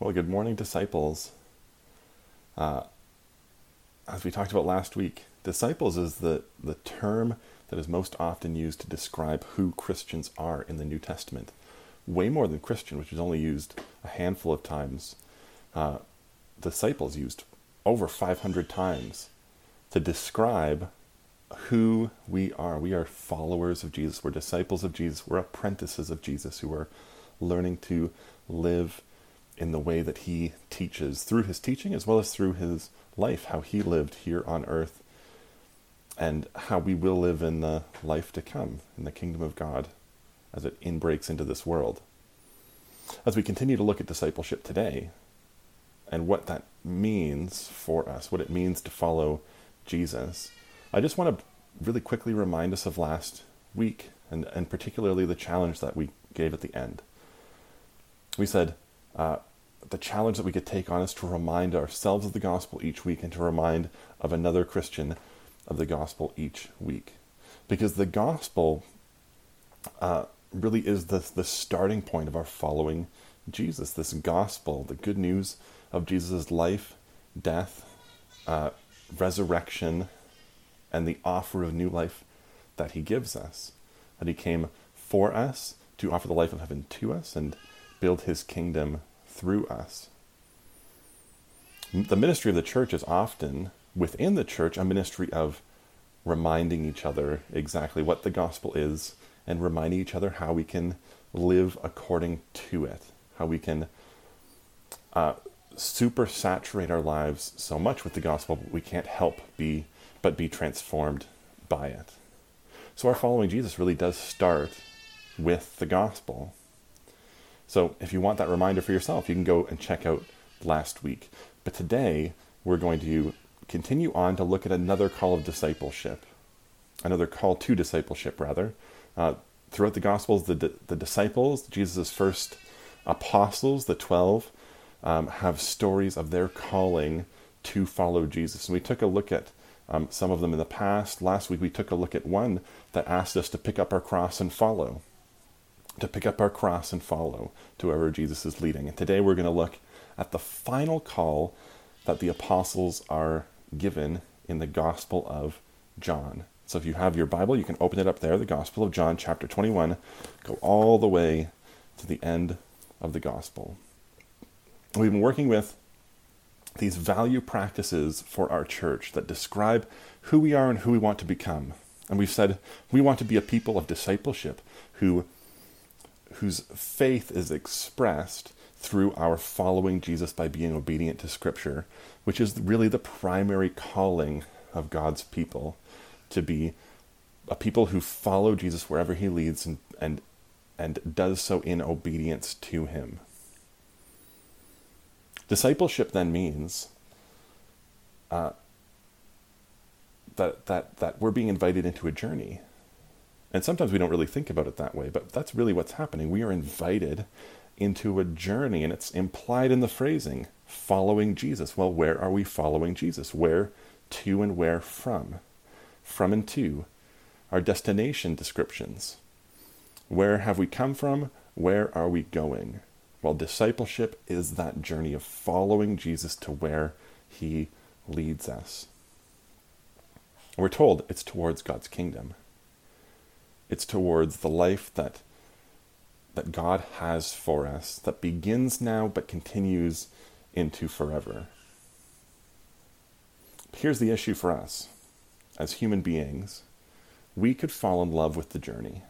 Well, good morning, disciples. Uh, as we talked about last week, disciples is the, the term that is most often used to describe who Christians are in the New Testament. Way more than Christian, which is only used a handful of times. Uh, disciples used over 500 times to describe who we are. We are followers of Jesus. We're disciples of Jesus. We're apprentices of Jesus who are learning to live in the way that he teaches through his teaching as well as through his life, how he lived here on earth, and how we will live in the life to come, in the kingdom of God, as it inbreaks into this world. As we continue to look at discipleship today, and what that means for us, what it means to follow Jesus, I just want to really quickly remind us of last week, and, and particularly the challenge that we gave at the end. We said, uh, the challenge that we could take on is to remind ourselves of the gospel each week and to remind of another Christian of the gospel each week. Because the gospel uh, really is the, the starting point of our following Jesus. This gospel, the good news of Jesus' life, death, uh, resurrection, and the offer of new life that he gives us. That he came for us to offer the life of heaven to us and build his kingdom through us. The ministry of the church is often, within the church, a ministry of reminding each other exactly what the gospel is and reminding each other how we can live according to it, how we can uh, super saturate our lives so much with the gospel we can't help be but be transformed by it. So our following Jesus really does start with the gospel. So if you want that reminder for yourself, you can go and check out last week. But today, we're going to continue on to look at another call of discipleship, another call to discipleship, rather. Uh, throughout the Gospels, the, the disciples, Jesus' first apostles, the 12, um, have stories of their calling to follow Jesus. And we took a look at um, some of them in the past. Last week, we took a look at one that asked us to pick up our cross and follow to pick up our cross and follow to wherever Jesus is leading. And today we're going to look at the final call that the apostles are given in the Gospel of John. So if you have your Bible, you can open it up there, the Gospel of John, chapter 21, go all the way to the end of the Gospel. We've been working with these value practices for our church that describe who we are and who we want to become. And we've said we want to be a people of discipleship who whose faith is expressed through our following Jesus by being obedient to Scripture, which is really the primary calling of God's people to be a people who follow Jesus wherever he leads and, and, and does so in obedience to him. Discipleship then means uh, that, that, that we're being invited into a journey and sometimes we don't really think about it that way, but that's really what's happening. We are invited into a journey, and it's implied in the phrasing following Jesus. Well, where are we following Jesus? Where to and where from? From and to. Our destination descriptions. Where have we come from? Where are we going? Well, discipleship is that journey of following Jesus to where he leads us. We're told it's towards God's kingdom. It's towards the life that that God has for us that begins now but continues into forever. Here's the issue for us as human beings. We could fall in love with the journey.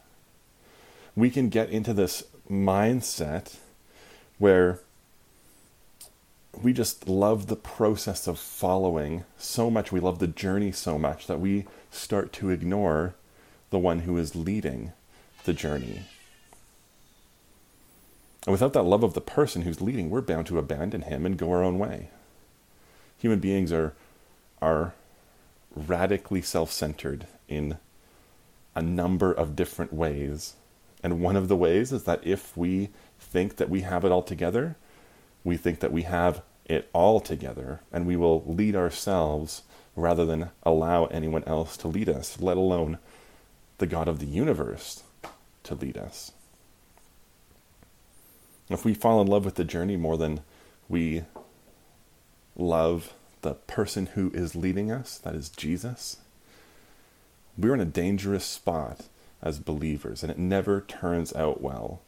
We can get into this mindset where we just love the process of following so much, we love the journey so much that we start to ignore the one who is leading the journey. And without that love of the person who's leading, we're bound to abandon him and go our own way. Human beings are, are radically self centered in a number of different ways. And one of the ways is that if we think that we have it all together, we think that we have it all together, and we will lead ourselves rather than allow anyone else to lead us, let alone the God of the universe to lead us. If we fall in love with the journey more than we love the person who is leading us, that is Jesus, we're in a dangerous spot as believers, and it never turns out well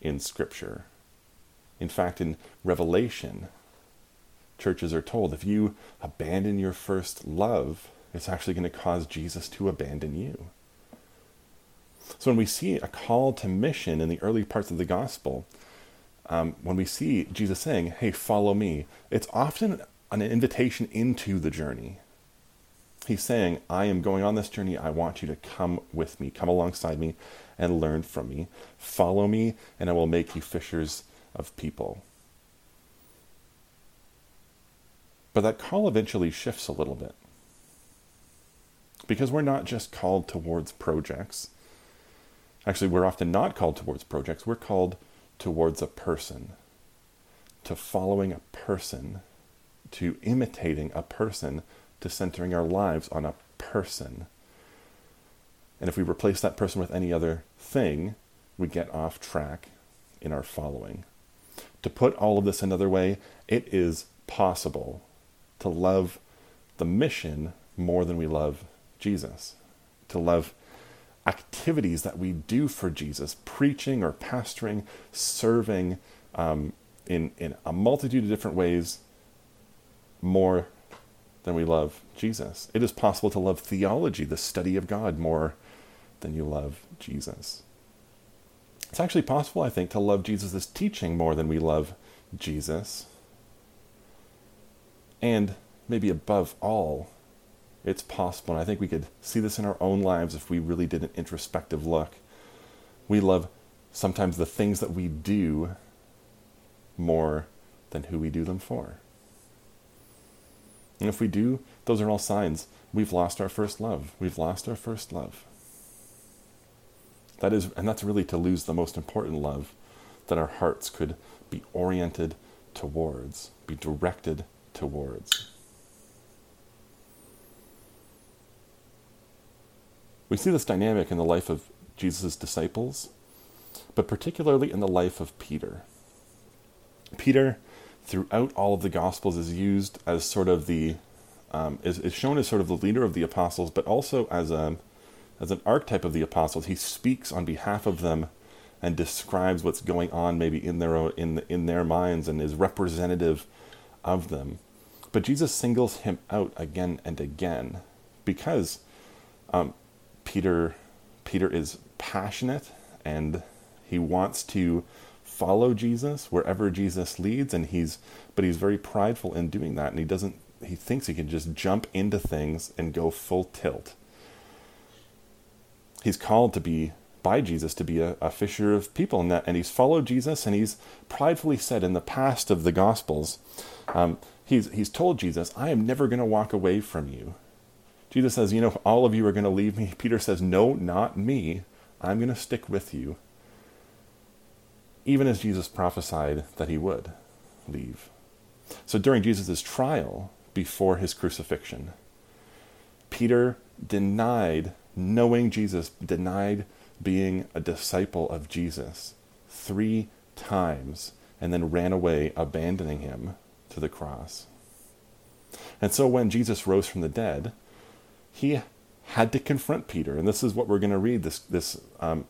in Scripture. In fact, in Revelation, churches are told if you abandon your first love, it's actually going to cause Jesus to abandon you. So when we see a call to mission in the early parts of the gospel, um, when we see Jesus saying, Hey, follow me, it's often an invitation into the journey. He's saying, I am going on this journey. I want you to come with me, come alongside me, and learn from me. Follow me, and I will make you fishers of people. But that call eventually shifts a little bit. Because we're not just called towards projects. Actually, we're often not called towards projects. We're called towards a person, to following a person, to imitating a person, to centering our lives on a person. And if we replace that person with any other thing, we get off track in our following. To put all of this another way, it is possible to love the mission more than we love Jesus, to love activities that we do for Jesus, preaching or pastoring, serving um, in, in a multitude of different ways, more than we love Jesus. It is possible to love theology, the study of God, more than you love Jesus. It's actually possible, I think, to love Jesus' teaching more than we love Jesus. And maybe above all, it's possible, and I think we could see this in our own lives if we really did an introspective look. We love sometimes the things that we do more than who we do them for. And if we do, those are all signs we've lost our first love. We've lost our first love. That is, and that's really to lose the most important love that our hearts could be oriented towards, be directed towards. We see this dynamic in the life of Jesus' disciples, but particularly in the life of Peter. Peter, throughout all of the Gospels, is used as sort of the um, is, is shown as sort of the leader of the apostles, but also as a as an archetype of the apostles. He speaks on behalf of them and describes what's going on maybe in their own, in in their minds and is representative of them. But Jesus singles him out again and again because um, Peter Peter is passionate and he wants to follow Jesus wherever Jesus leads and he's but he's very prideful in doing that and he doesn't he thinks he can just jump into things and go full tilt. He's called to be by Jesus to be a, a fisher of people and that and he's followed Jesus and he's pridefully said in the past of the gospels um, he's he's told Jesus I am never going to walk away from you Jesus says, You know, all of you are going to leave me. Peter says, No, not me. I'm going to stick with you. Even as Jesus prophesied that he would leave. So during Jesus' trial, before his crucifixion, Peter denied knowing Jesus, denied being a disciple of Jesus three times, and then ran away, abandoning him to the cross. And so when Jesus rose from the dead, he had to confront Peter. And this is what we're going to read this, this um,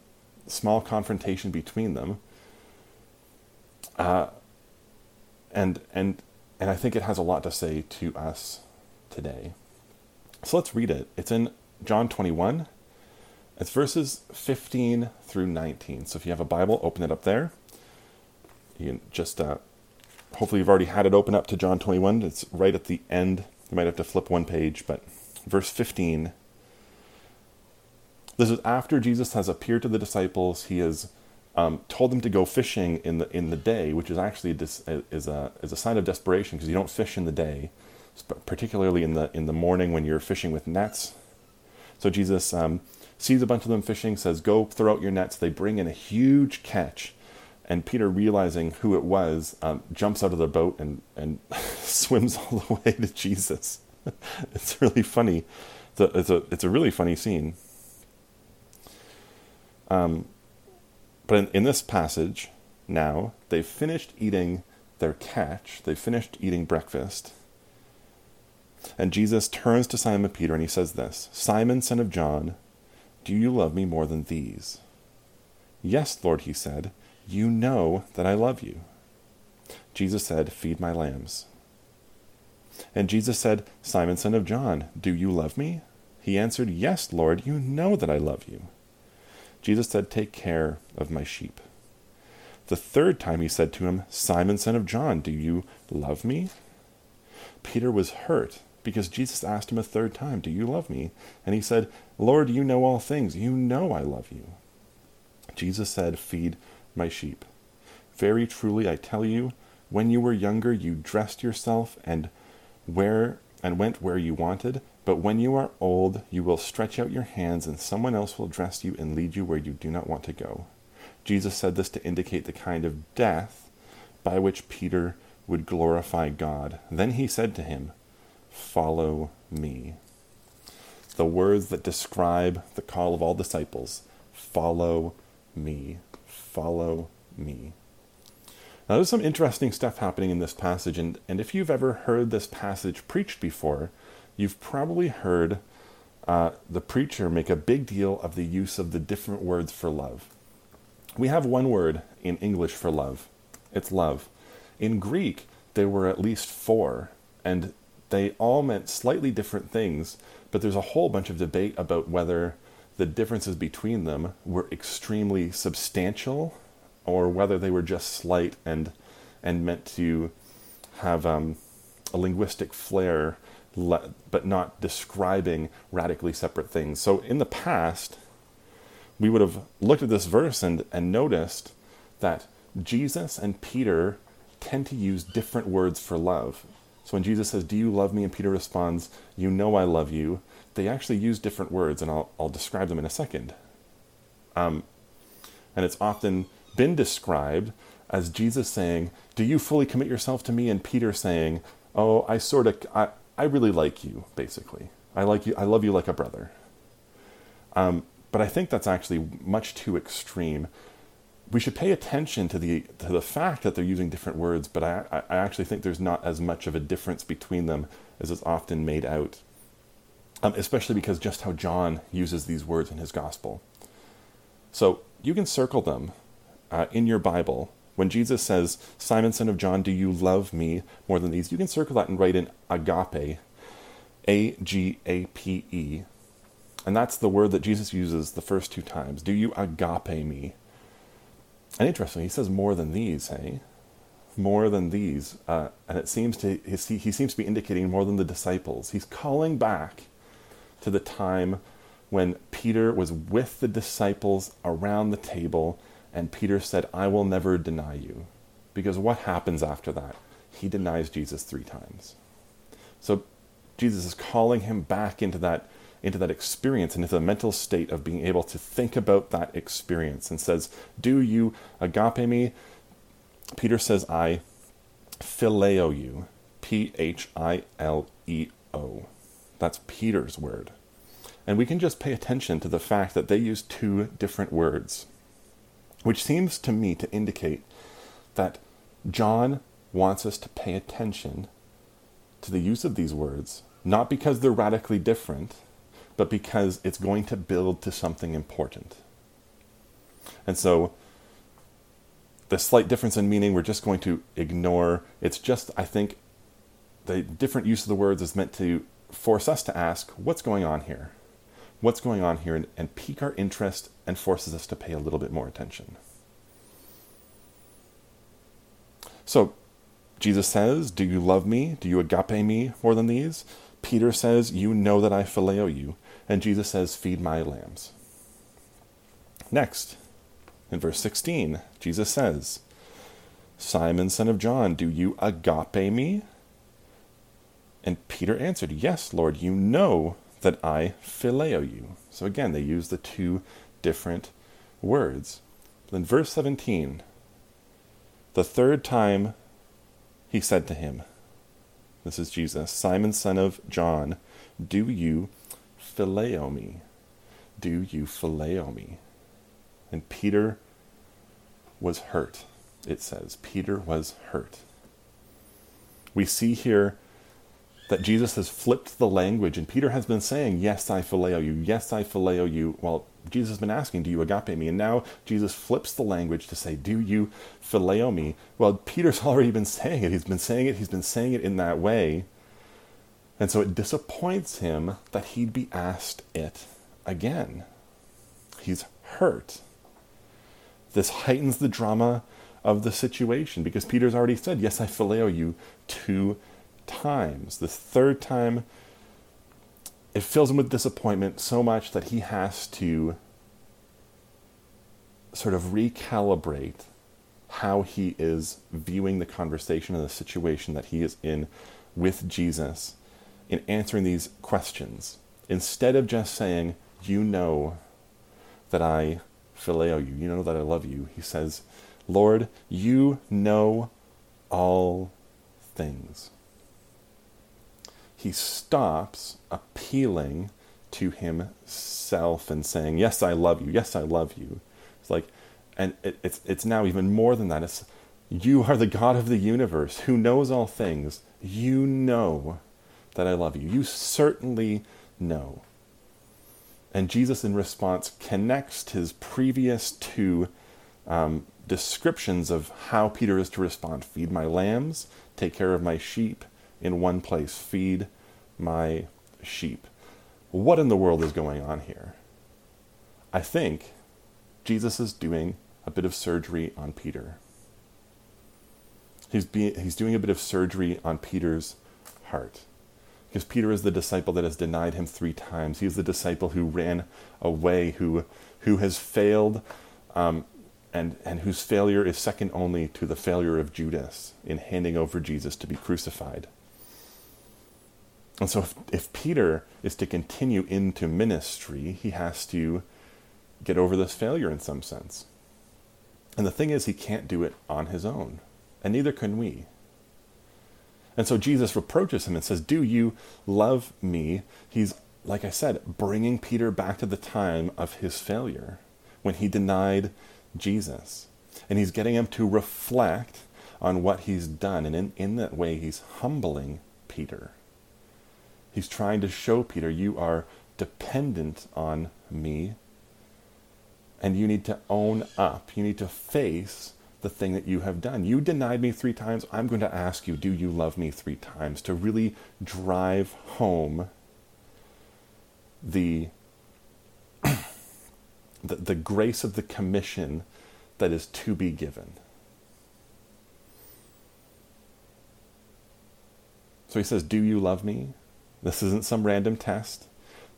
small confrontation between them. Uh, and, and, and I think it has a lot to say to us today. So let's read it. It's in John 21. It's verses 15 through 19. So if you have a Bible, open it up there. You can just, uh, hopefully, you've already had it open up to John 21. It's right at the end. You might have to flip one page, but verse 15. This is after Jesus has appeared to the disciples. He has um, told them to go fishing in the in the day, which is actually a, is a is a sign of desperation because you don't fish in the day, particularly in the in the morning when you're fishing with nets. So Jesus um, sees a bunch of them fishing, says, "Go throw out your nets." They bring in a huge catch, and Peter, realizing who it was, um, jumps out of the boat and and swims all the way to Jesus. it's really funny. It's a, it's a, it's a really funny scene. Um, but in, in this passage, now they've finished eating their catch. they've finished eating breakfast. And Jesus turns to Simon Peter and he says this Simon, son of John, do you love me more than these? Yes, Lord, he said, you know that I love you. Jesus said, Feed my lambs. And Jesus said, Simon, son of John, do you love me? He answered, Yes, Lord, you know that I love you. Jesus said, Take care of my sheep. The third time he said to him, Simon, son of John, do you love me? Peter was hurt because Jesus asked him a third time, Do you love me? And he said, Lord, you know all things. You know I love you. Jesus said, Feed my sheep. Very truly I tell you, when you were younger, you dressed yourself and where and went where you wanted, but when you are old, you will stretch out your hands and someone else will dress you and lead you where you do not want to go. Jesus said this to indicate the kind of death by which Peter would glorify God. Then he said to him, Follow me. The words that describe the call of all disciples follow me. Follow me. Now, there's some interesting stuff happening in this passage, and, and if you've ever heard this passage preached before, you've probably heard uh, the preacher make a big deal of the use of the different words for love. We have one word in English for love it's love. In Greek, there were at least four, and they all meant slightly different things, but there's a whole bunch of debate about whether the differences between them were extremely substantial or whether they were just slight and and meant to have um, a linguistic flair, but not describing radically separate things. So in the past, we would have looked at this verse and, and noticed that Jesus and Peter tend to use different words for love. So when Jesus says, Do you love me? and Peter responds, You know I love you, they actually use different words, and I'll, I'll describe them in a second. Um, and it's often been described as Jesus saying, Do you fully commit yourself to me? And Peter saying, Oh, I sort of, I, I really like you, basically. I like you, I love you like a brother. Um, but I think that's actually much too extreme. We should pay attention to the to the fact that they're using different words, but I, I actually think there's not as much of a difference between them as is often made out. Um, especially because just how John uses these words in his gospel. So you can circle them uh, in your Bible, when Jesus says, Simon, son of John, do you love me more than these? You can circle that and write in agape, A G A P E. And that's the word that Jesus uses the first two times. Do you agape me? And interestingly, he says more than these, hey? More than these. Uh, and it seems to, he, he seems to be indicating more than the disciples. He's calling back to the time when Peter was with the disciples around the table and Peter said, I will never deny you. Because what happens after that? He denies Jesus three times. So Jesus is calling him back into that, into that experience, and into the mental state of being able to think about that experience and says, Do you agape me? Peter says, I phileo you. P H I L E O. That's Peter's word. And we can just pay attention to the fact that they use two different words which seems to me to indicate that John wants us to pay attention to the use of these words, not because they're radically different, but because it's going to build to something important. And so, the slight difference in meaning we're just going to ignore. It's just, I think, the different use of the words is meant to force us to ask, what's going on here? What's going on here and, and pique our interest and forces us to pay a little bit more attention. So, Jesus says, Do you love me? Do you agape me more than these? Peter says, You know that I phileo you. And Jesus says, Feed my lambs. Next, in verse 16, Jesus says, Simon, son of John, do you agape me? And Peter answered, Yes, Lord, you know that I phileo you. So again, they use the two different words. Then, verse 17, the third time he said to him, This is Jesus, Simon, son of John, do you phileo me? Do you phileo me? And Peter was hurt, it says. Peter was hurt. We see here that Jesus has flipped the language, and Peter has been saying, Yes, I phileo you. Yes, I phileo you. Well, Jesus has been asking, Do you agape me? And now Jesus flips the language to say, Do you phileo me? Well, Peter's already been saying it. He's been saying it. He's been saying it in that way. And so it disappoints him that he'd be asked it again. He's hurt. This heightens the drama of the situation because Peter's already said, Yes, I phileo you two times. The third time, it fills him with disappointment so much that he has to sort of recalibrate how he is viewing the conversation and the situation that he is in with Jesus in answering these questions. Instead of just saying, You know that I phileo you, you know that I love you, he says, Lord, you know all things. He stops appealing to himself and saying, Yes, I love you. Yes, I love you. It's like, and it, it's, it's now even more than that. It's, you are the God of the universe who knows all things. You know that I love you. You certainly know. And Jesus, in response, connects his previous two um, descriptions of how Peter is to respond feed my lambs, take care of my sheep in one place, feed my sheep. What in the world is going on here? I think Jesus is doing a bit of surgery on Peter. He's, he's doing a bit of surgery on Peter's heart. Because Peter is the disciple that has denied him three times. He is the disciple who ran away, who, who has failed, um, and, and whose failure is second only to the failure of Judas in handing over Jesus to be crucified. And so, if, if Peter is to continue into ministry, he has to get over this failure in some sense. And the thing is, he can't do it on his own, and neither can we. And so Jesus reproaches him and says, Do you love me? He's, like I said, bringing Peter back to the time of his failure when he denied Jesus. And he's getting him to reflect on what he's done. And in, in that way, he's humbling Peter. He's trying to show Peter, You are dependent on me. And you need to own up. You need to face the thing that you have done. You denied me three times. I'm going to ask you, do you love me three times? To really drive home the, the, the grace of the commission that is to be given. So he says, Do you love me? This isn't some random test.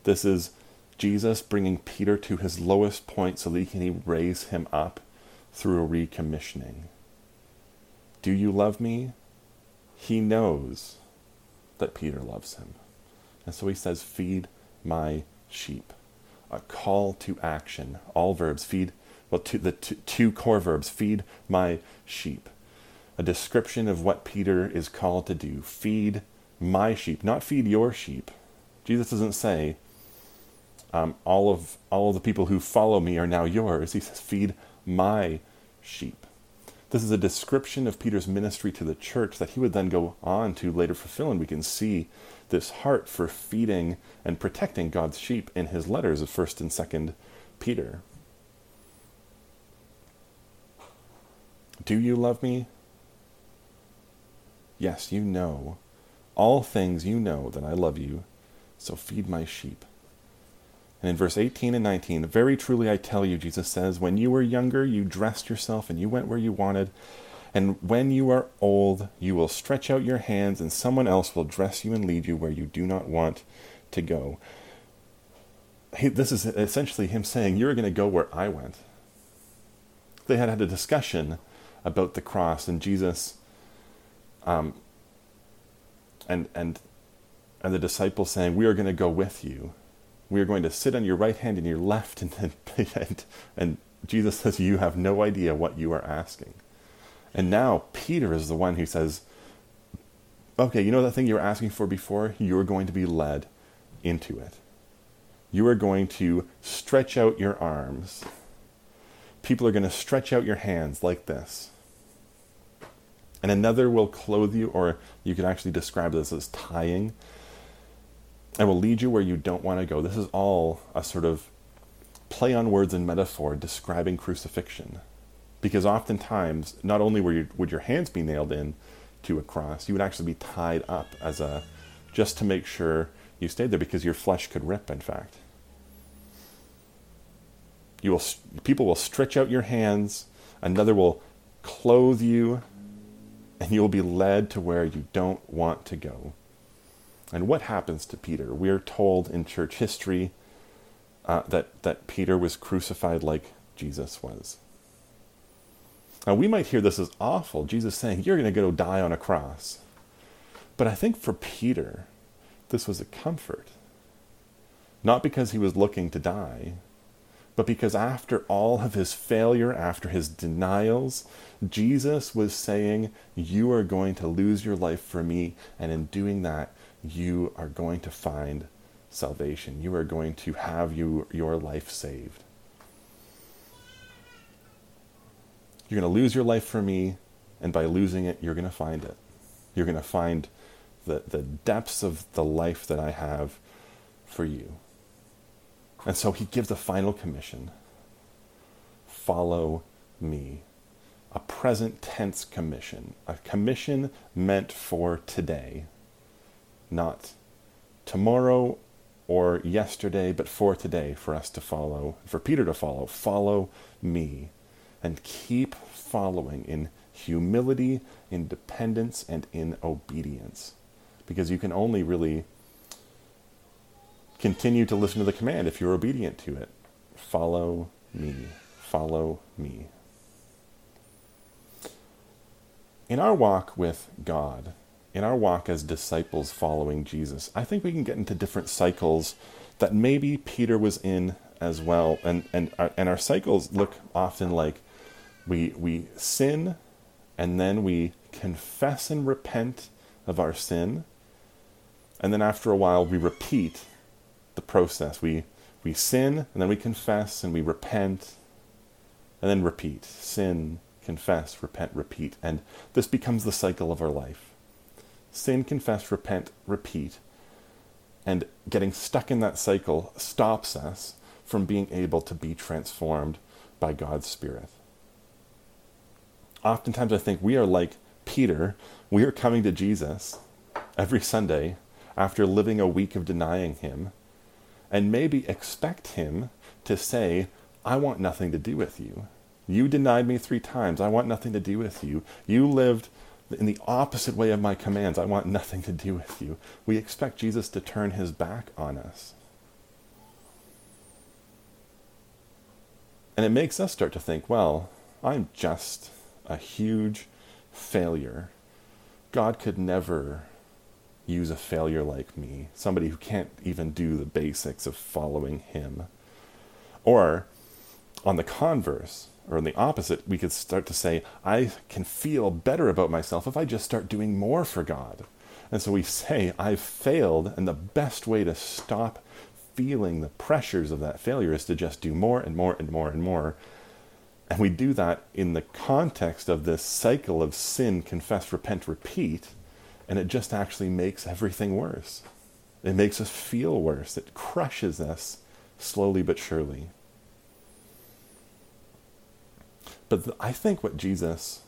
This is Jesus bringing Peter to his lowest point so that he can raise him up through a recommissioning. Do you love me? He knows that Peter loves him. And so he says, Feed my sheep. A call to action. All verbs. Feed, well, two, the two, two core verbs. Feed my sheep. A description of what Peter is called to do. Feed my sheep, not feed your sheep. Jesus doesn't say, um, all of all of the people who follow me are now yours. He says, feed my sheep. This is a description of Peter's ministry to the church that he would then go on to later fulfill, and we can see this heart for feeding and protecting God's sheep in his letters of 1st and 2nd Peter. Do you love me? Yes, you know. All things you know that I love you, so feed my sheep. And in verse 18 and 19, very truly I tell you, Jesus says, when you were younger, you dressed yourself and you went where you wanted. And when you are old, you will stretch out your hands, and someone else will dress you and lead you where you do not want to go. This is essentially him saying, You're going to go where I went. They had had a discussion about the cross, and Jesus um, and, and, and the disciples saying, We are going to go with you we are going to sit on your right hand and your left. And, and, and Jesus says, You have no idea what you are asking. And now Peter is the one who says, Okay, you know that thing you were asking for before? You're going to be led into it. You are going to stretch out your arms. People are going to stretch out your hands like this. And another will clothe you, or you could actually describe this as tying, and will lead you where you don't want to go. This is all a sort of play on words and metaphor describing crucifixion. Because oftentimes, not only you, would your hands be nailed in to a cross, you would actually be tied up as a just to make sure you stayed there because your flesh could rip, in fact. You will, people will stretch out your hands, another will clothe you, and you will be led to where you don't want to go. And what happens to Peter? We are told in church history uh, that, that Peter was crucified like Jesus was. Now, we might hear this as awful, Jesus saying, You're going to go die on a cross. But I think for Peter, this was a comfort. Not because he was looking to die, but because after all of his failure, after his denials, Jesus was saying, You are going to lose your life for me, and in doing that, you are going to find salvation. You are going to have you, your life saved. You're going to lose your life for me, and by losing it, you're going to find it. You're going to find the, the depths of the life that I have for you. And so he gives a final commission follow me. A present tense commission, a commission meant for today, not tomorrow or yesterday, but for today, for us to follow, for Peter to follow. Follow me and keep following in humility, in dependence, and in obedience. Because you can only really continue to listen to the command if you're obedient to it. Follow me. Follow me. In our walk with God, in our walk as disciples following Jesus, I think we can get into different cycles that maybe Peter was in as well. And, and, our, and our cycles look often like we, we sin and then we confess and repent of our sin. And then after a while, we repeat the process. We, we sin, and then we confess, and we repent, and then repeat. Sin, confess, repent, repeat. And this becomes the cycle of our life. Sin, confess, repent, repeat. And getting stuck in that cycle stops us from being able to be transformed by God's Spirit. Oftentimes, I think we are like Peter. We are coming to Jesus every Sunday after living a week of denying Him and maybe expect him to say, I want nothing to do with you. You denied me three times. I want nothing to do with you. You lived in the opposite way of my commands. I want nothing to do with you. We expect Jesus to turn his back on us. And it makes us start to think, well, I'm just a huge failure. God could never use a failure like me, somebody who can't even do the basics of following him. Or, on the converse, or on the opposite, we could start to say, I can feel better about myself if I just start doing more for God. And so we say, I've failed, and the best way to stop feeling the pressures of that failure is to just do more and more and more and more. And we do that in the context of this cycle of sin, confess, repent, repeat and it just actually makes everything worse. It makes us feel worse. It crushes us slowly but surely. But I think what Jesus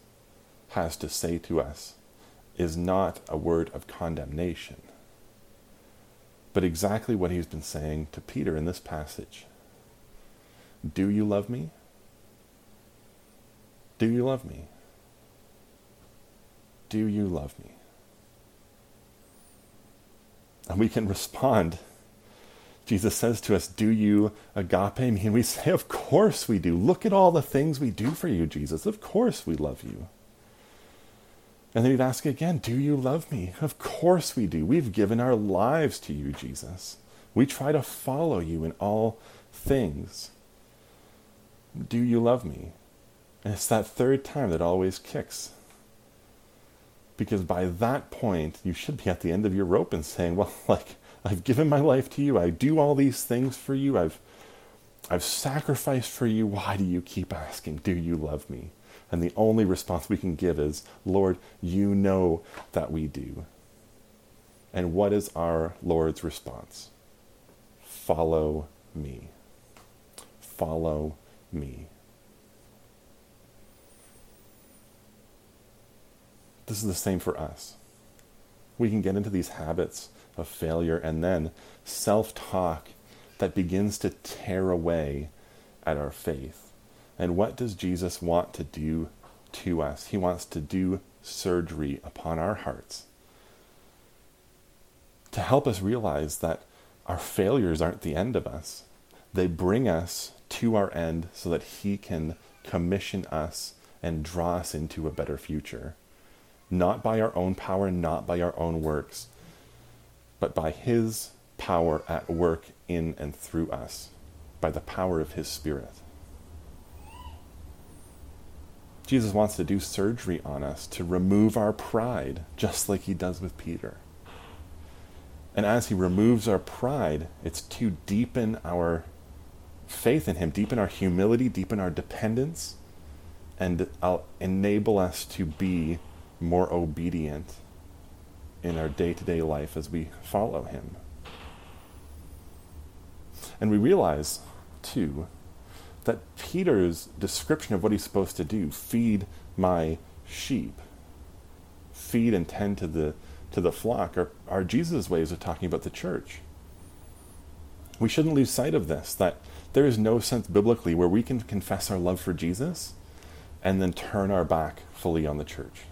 has to say to us is not a word of condemnation, but exactly what he's been saying to Peter in this passage. Do you love me? Do you love me? Do you love me? And we can respond. Jesus says to us, Do you agape me? And we say, Of course we do. Look at all the things we do for you, Jesus. Of course we love you. And then he'd ask again, Do you love me? Of course we do. We've given our lives to you, Jesus. We try to follow you in all things. Do you love me? And it's that third time that always kicks. Because by that point, you should be at the end of your rope and saying, Well, like, I've given my life to you. I do all these things for you. I've, I've sacrificed for you. Why do you keep asking, Do you love me? And the only response we can give is, Lord, you know that we do. And what is our Lord's response? Follow me. Follow me. This is the same for us. We can get into these habits of failure and then self talk that begins to tear away at our faith. And what does Jesus want to do to us? He wants to do surgery upon our hearts to help us realize that our failures aren't the end of us. They bring us to our end so that He can commission us and draw us into a better future. Not by our own power, not by our own works, but by His power at work in and through us, by the power of His Spirit. Jesus wants to do surgery on us to remove our pride, just like He does with Peter. And as He removes our pride, it's to deepen our faith in Him, deepen our humility, deepen our dependence, and I'll enable us to be more obedient in our day to day life as we follow Him. And we realize, too, that Peter's description of what he's supposed to do feed my sheep, feed and tend to the to the flock are, are Jesus' ways of talking about the church. We shouldn't lose sight of this, that there is no sense biblically where we can confess our love for Jesus and then turn our back fully on the church.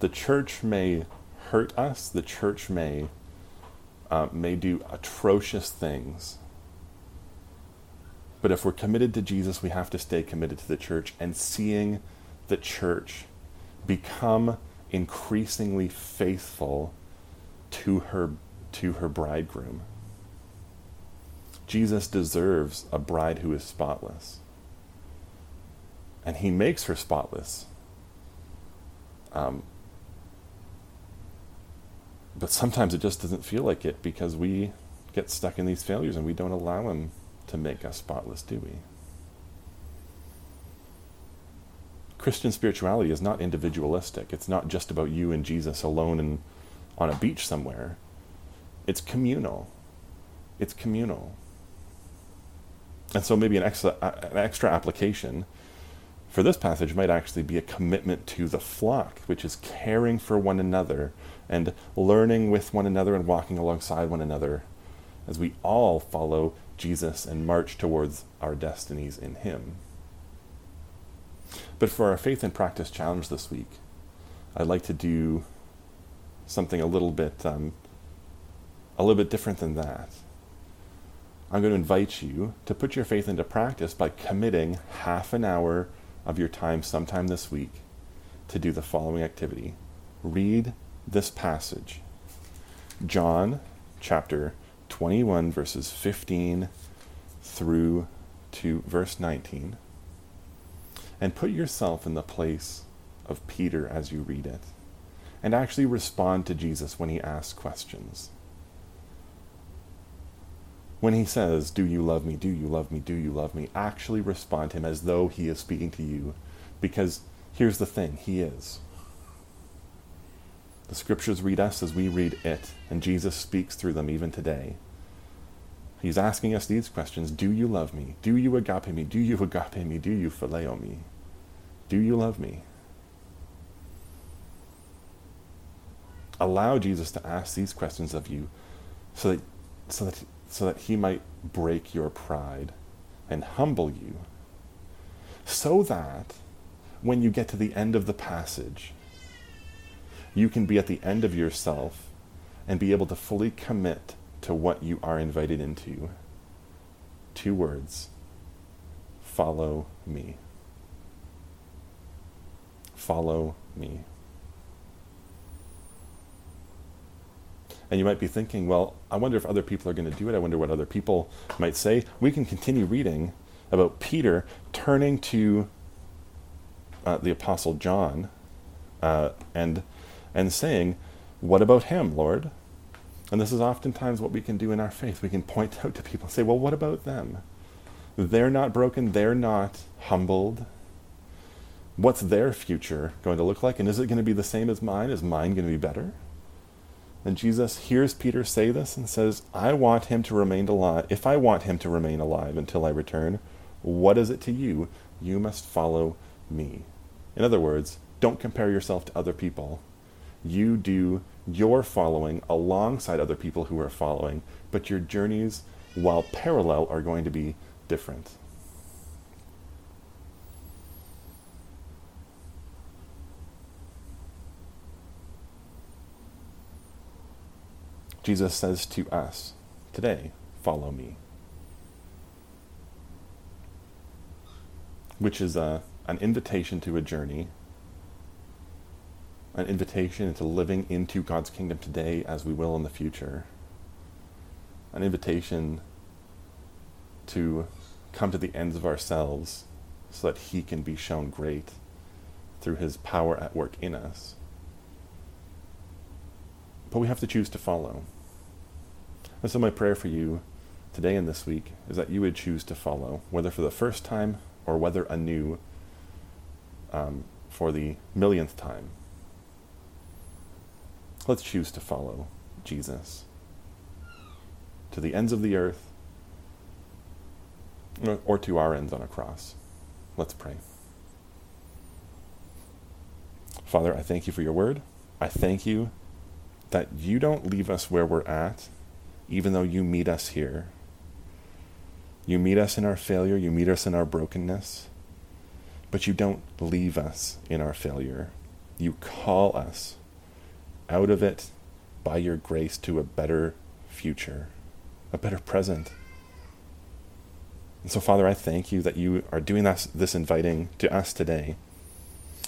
The church may hurt us, the church may, uh, may do atrocious things. But if we're committed to Jesus, we have to stay committed to the church and seeing the church become increasingly faithful to her to her bridegroom. Jesus deserves a bride who is spotless. And he makes her spotless. Um, but sometimes it just doesn't feel like it because we get stuck in these failures and we don't allow him to make us spotless, do we? Christian spirituality is not individualistic. It's not just about you and Jesus alone and on a beach somewhere. It's communal. It's communal. And so maybe an extra, uh, an extra application for this passage might actually be a commitment to the flock, which is caring for one another and learning with one another and walking alongside one another as we all follow Jesus and march towards our destinies in Him. But for our faith and practice challenge this week, I'd like to do something a little bit um, a little bit different than that. I'm going to invite you to put your faith into practice by committing half an hour of your time sometime this week to do the following activity. Read this passage. John chapter 21 verses 15 through to verse 19 and put yourself in the place of Peter as you read it, and actually respond to Jesus when he asks questions. When he says, Do you love me? Do you love me? Do you love me? Actually respond to him as though he is speaking to you, because here's the thing He is. The scriptures read us as we read it, and Jesus speaks through them even today. He's asking us these questions Do you love me? Do you agape me? Do you agape me? Do you phileo me? Do you love me? Allow Jesus to ask these questions of you so that, so that, so that he might break your pride and humble you. So that when you get to the end of the passage, you can be at the end of yourself and be able to fully commit to what you are invited into. Two words follow me. Follow me. And you might be thinking, well, I wonder if other people are going to do it. I wonder what other people might say. We can continue reading about Peter turning to uh, the Apostle John uh, and, and saying, What about him, Lord? And this is oftentimes what we can do in our faith. We can point out to people and say, Well, what about them? They're not broken, they're not humbled, What's their future going to look like? And is it going to be the same as mine? Is mine going to be better? And Jesus hears Peter say this and says, I want him to remain alive. If I want him to remain alive until I return, what is it to you? You must follow me. In other words, don't compare yourself to other people. You do your following alongside other people who are following, but your journeys, while parallel, are going to be different. Jesus says to us today, Follow me. Which is a, an invitation to a journey, an invitation into living into God's kingdom today as we will in the future, an invitation to come to the ends of ourselves so that He can be shown great through His power at work in us. But we have to choose to follow. And so, my prayer for you today and this week is that you would choose to follow, whether for the first time or whether anew um, for the millionth time. Let's choose to follow Jesus to the ends of the earth or to our ends on a cross. Let's pray. Father, I thank you for your word. I thank you that you don't leave us where we're at even though you meet us here. You meet us in our failure, you meet us in our brokenness, but you don't leave us in our failure. You call us out of it by your grace to a better future, a better present. And so, Father, I thank you that you are doing this, this inviting to us today.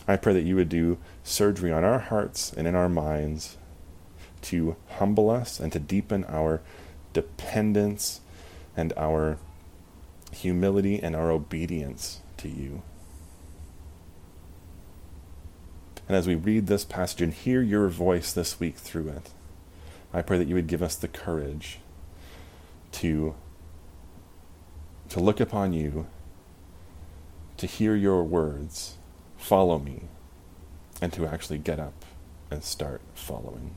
I pray that you would do surgery on our hearts and in our minds to humble us and to deepen our dependence and our humility and our obedience to you. And as we read this passage and hear your voice this week through it, I pray that you would give us the courage to, to look upon you, to hear your words, follow me, and to actually get up and start following.